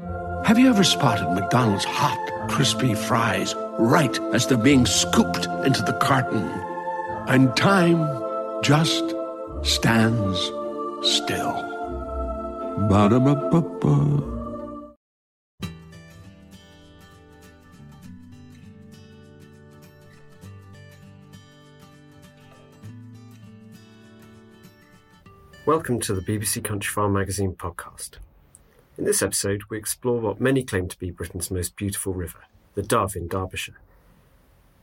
Have you ever spotted McDonald's hot, crispy fries right as they're being scooped into the carton? And time just stands still. Ba-da-ba-ba-ba. Welcome to the BBC Countryfile Magazine podcast. In this episode, we explore what many claim to be Britain's most beautiful river, the Dove in Derbyshire.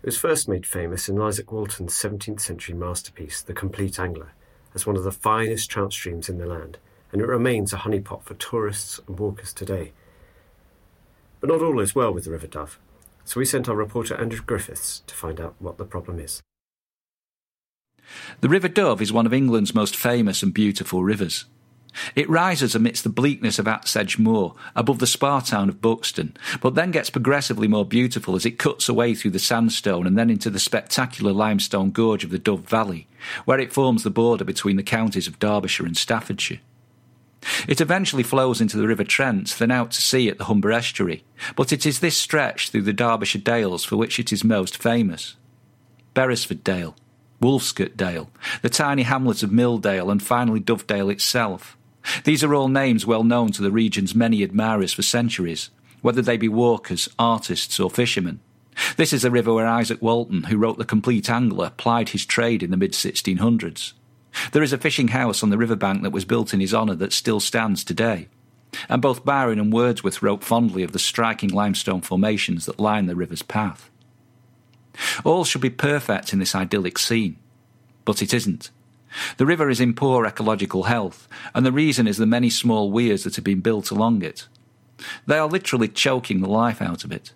It was first made famous in Izaak Walton's 17th century masterpiece, The Compleat Angler, as one of the finest trout streams in the land, and it remains a honeypot for tourists and walkers today. But not all is well with the River Dove, so we sent our reporter Andrew Griffiths to find out what the problem is. The River Dove is one of England's most famous and beautiful rivers. It rises amidst the bleakness of Axe Edge Moor, above the spa town of Buxton, but then gets progressively more beautiful as it cuts away through the sandstone and then into the spectacular limestone gorge of the Dove Valley, where it forms the border between the counties of Derbyshire and Staffordshire. It eventually flows into the River Trent, then out to sea at the Humber estuary, but it is this stretch through the Derbyshire Dales for which it is most famous. Beresford Dale, Wolfscott Dale, the tiny hamlet of Milldale, and finally Dovedale itself. These are all names well known to the region's many admirers for centuries, whether they be walkers, artists, or fishermen. This is the river where Izaak Walton, who wrote The Compleat Angler, plied his trade in the mid 1600s. There is a fishing house on the riverbank that was built in his honour that still stands today. And both Byron and Wordsworth wrote fondly of the striking limestone formations that line the river's path. All should be perfect in this idyllic scene, but it isn't. The river is in poor ecological health, and the reason is the many small weirs that have been built along it. They are literally choking the life out of it.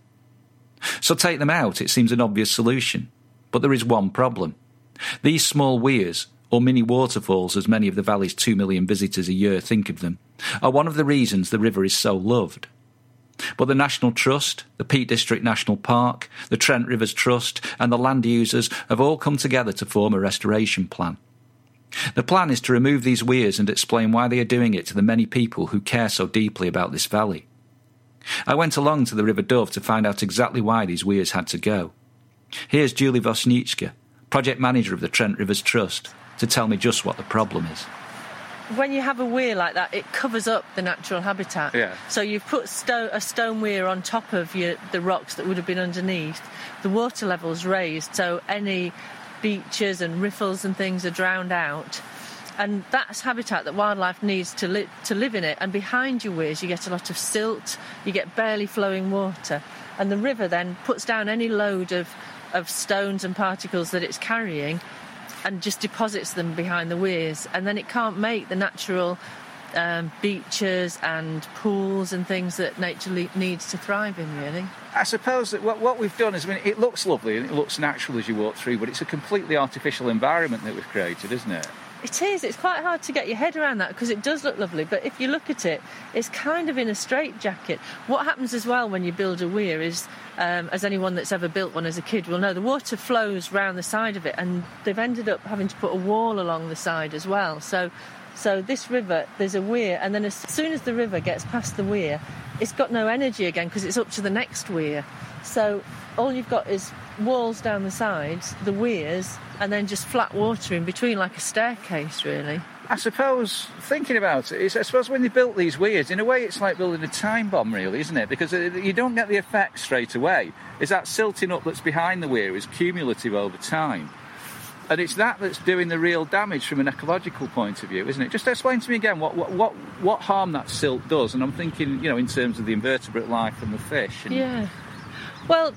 So take them out, it seems an obvious solution. But there is one problem. These small weirs, or mini waterfalls as many of the valley's two million visitors a year think of them, are one of the reasons the river is so loved. But the National Trust, the Peak District National Park, the Trent Rivers Trust, and the land users have all come together to form a restoration plan. The plan is to remove these weirs and explain why they are doing it to the many people who care so deeply about this valley. I went along to the River Dove to find out exactly why these weirs had to go. Here's Julie Vosnichka, project manager of the Trent Rivers Trust, to tell me just what the problem is when you have a weir like that, it covers up the natural habitat. Yeah. So you've put sto- a stone weir on top of your, the rocks that would have been underneath. The water level's raised, so any beaches and riffles and things are drowned out. And that's habitat that wildlife needs to, li- to live in it. And behind your weirs, you get a lot of silt, you get barely flowing water. And the river then puts down any load of, of stones and particles that it's carrying and just deposits them behind the weirs, and then it can't make the natural um, beaches and pools and things that nature le- needs to thrive in, really. I suppose that what, what we've done is, I mean, it looks lovely and it looks natural as you walk through, but it's a completely artificial environment that we've created, isn't it? It is. It's quite hard to get your head around that because it does look lovely. But if you look at it, it's kind of in a straitjacket. What happens as well when you build a weir is, um, as anyone that's ever built one as a kid will know, the water flows round the side of it, and they've ended up having to put a wall along the side as well. So, so this river, there's a weir, and then as soon as the river gets past the weir, it's got no energy again because it's up to the next weir. So all you've got is walls down the sides, the weirs, and then just flat water in between, like a staircase, really. I suppose, thinking about it, I suppose when they built these weirs, in a way it's like building a time bomb, really, isn't it? Because uh, you don't get the effect straight away. Is that silting up that's behind the weir is cumulative over time. And it's that that's doing the real damage from an ecological point of view, isn't it? Just explain to me again what, what, what, what harm that silt does. And I'm thinking, you know, in terms of the invertebrate life and the fish. And... Yeah. Well,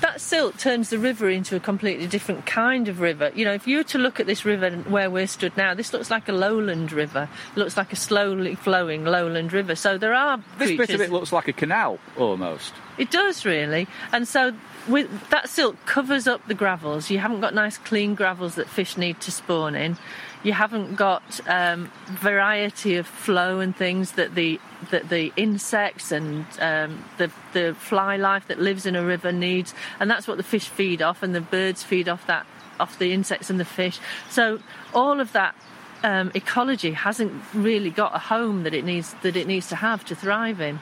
that silt turns the river into a completely different kind of river. You know, if you were to look at this river where we're stood now, this looks like a lowland river. It looks like a slowly flowing lowland river. So there are this creatures... bit of it looks like a canal almost. It does really, and so with that silt covers up the gravels. You haven't got nice clean gravels that fish need to spawn in you haven't got um, variety of flow and things that the that the insects and um, the the fly life that lives in a river needs, and that's what the fish feed off, and the birds feed off that off the insects and the fish. So all of that um, ecology hasn't really got a home that it needs that it needs to have to thrive in.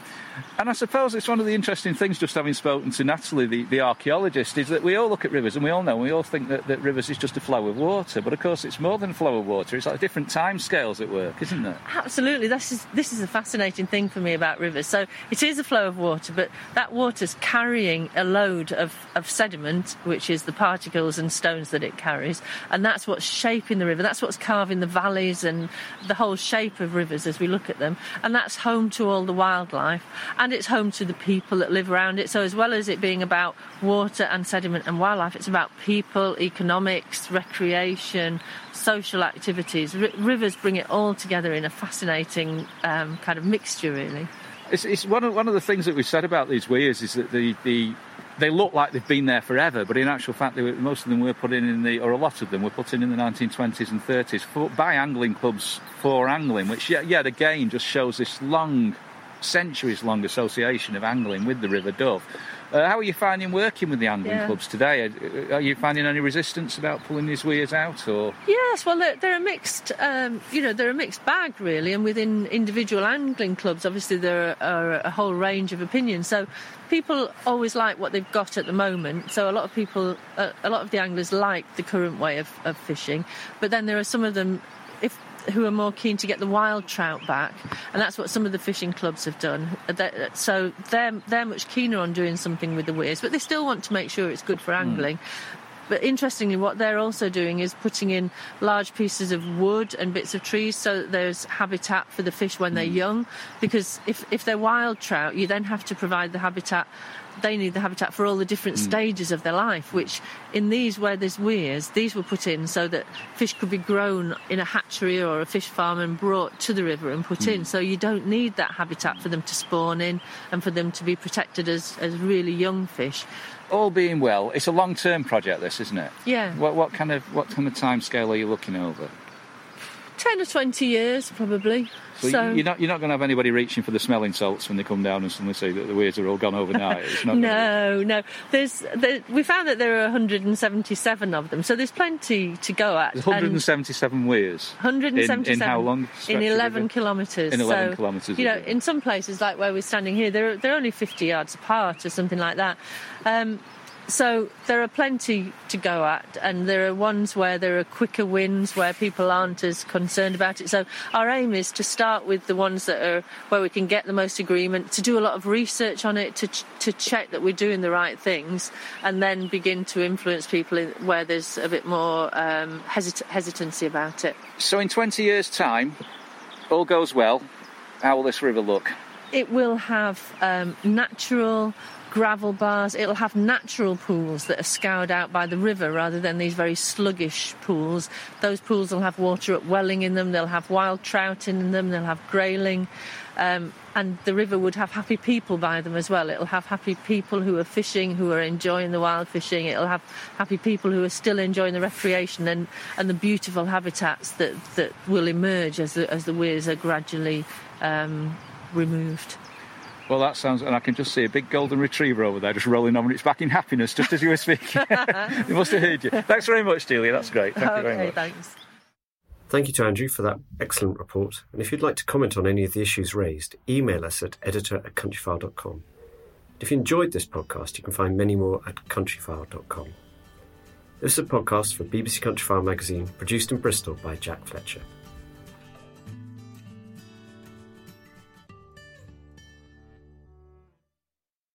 And I suppose it's one of the interesting things, just having spoken to Natalie, the, the archaeologist, is that we all look at rivers and we all know, we all think that, that rivers is just a flow of water. But of course, it's more than a flow of water. It's like different time scales at work, isn't it? Absolutely. This is, this is a fascinating thing for me about rivers. So it is a flow of water, but that water's carrying a load of, of sediment, which is the particles and stones that it carries. And that's what's shaping the river. That's what's carving the valleys and the whole shape of rivers as we look at them. And that's home to all the wildlife and it's home to the people that live around it. So, as well as it being about water and sediment and wildlife, it's about people, economics, recreation, social activities. R- rivers bring it all together in a fascinating um, kind of mixture, really. It's, it's, one, of, one of the things that we've said about these weirs is that the, the they look like they've been there forever, but in actual fact, were, most of them were put in in the, or a lot of them were put in in the 1920s and 30s for, by angling clubs for angling, which yet, yet again just shows this long centuries long association of angling with the River Dove. Uh, how are you finding working with the angling yeah. clubs today? Are, you finding any resistance about pulling these weirs out, or? Yes, well, they're, they're a mixed, um, you know, they're a mixed bag really, and within individual angling clubs, obviously there are, a whole range of opinions. So people always like what they've got at the moment. So a lot of people, uh, a lot of the anglers like the current way of, of fishing, but then there are some of them if who are more keen to get the wild trout back, and that's what some of the fishing clubs have done. So they're they're much keener on doing something with the weirs, but they still want to make sure it's good for hmm. angling. Mm. But interestingly, what they're also doing is putting in large pieces of wood and bits of trees so that there's habitat for the fish when they're hmm. young. Because if, if they're wild trout, you then have to provide the habitat they need the habitat for all the different mm. stages of their life, which in these where there's weirs, these were put in so that fish could be grown in a hatchery or a fish farm and brought to the river and put mm. in. So you don't need that habitat for them to spawn in and for them to be protected as, as really young fish. All being well, it's a long-term project, this, isn't it? Yeah. What, what kind of what kind of time scale are you looking over? 10 or 20 years, probably. So, so you're not you're not going to have anybody reaching for the smelling salts when they come down and suddenly say that the weirs are all gone overnight. no, no. There's there, we found that there are 177 of them, so there's plenty to go at. There's 177 weirs. 177 in, in how long? In 11 kilometres. In 11 so, kilometres. You know, in some places like where we're standing here, they're they're only 50 yards apart or something like that. Um, so there are plenty to go at, and there are ones where there are quicker wins where people aren't as concerned about it. So our aim is to start with the ones that are where we can get the most agreement, to do a lot of research on it, to to check that we're doing the right things, and then begin to influence people in, where there's a bit more um, hesit- hesitancy about it. So in 20 years' time, all goes well. How will this river look? it will have um, natural gravel bars. It'll have natural pools that are scoured out by the river rather than these very sluggish pools. Those pools will have water at welling in them, they'll have wild trout in them, they'll have grayling. Um, and the river would have happy people by them as well. It'll have happy people who are fishing, who are enjoying the wild fishing. It'll have happy people who are still enjoying the recreation and, and the beautiful habitats that, that will emerge as the, as the weirs are gradually um, removed. Well, that sounds, and I can just see a big golden retriever over there just rolling on its back in happiness just as you were speaking. they must have heard you. Thanks very much, Delia. That's great. Thank okay, you very much. Thanks. Thank you to Andrew for that excellent report. And if you'd like to comment on any of the issues raised, email us at editor at countryfile.com. If you enjoyed this podcast, you can find many more at countryfile.com. This is a podcast for BBC Countryfile magazine, produced in Bristol by Jack Fletcher.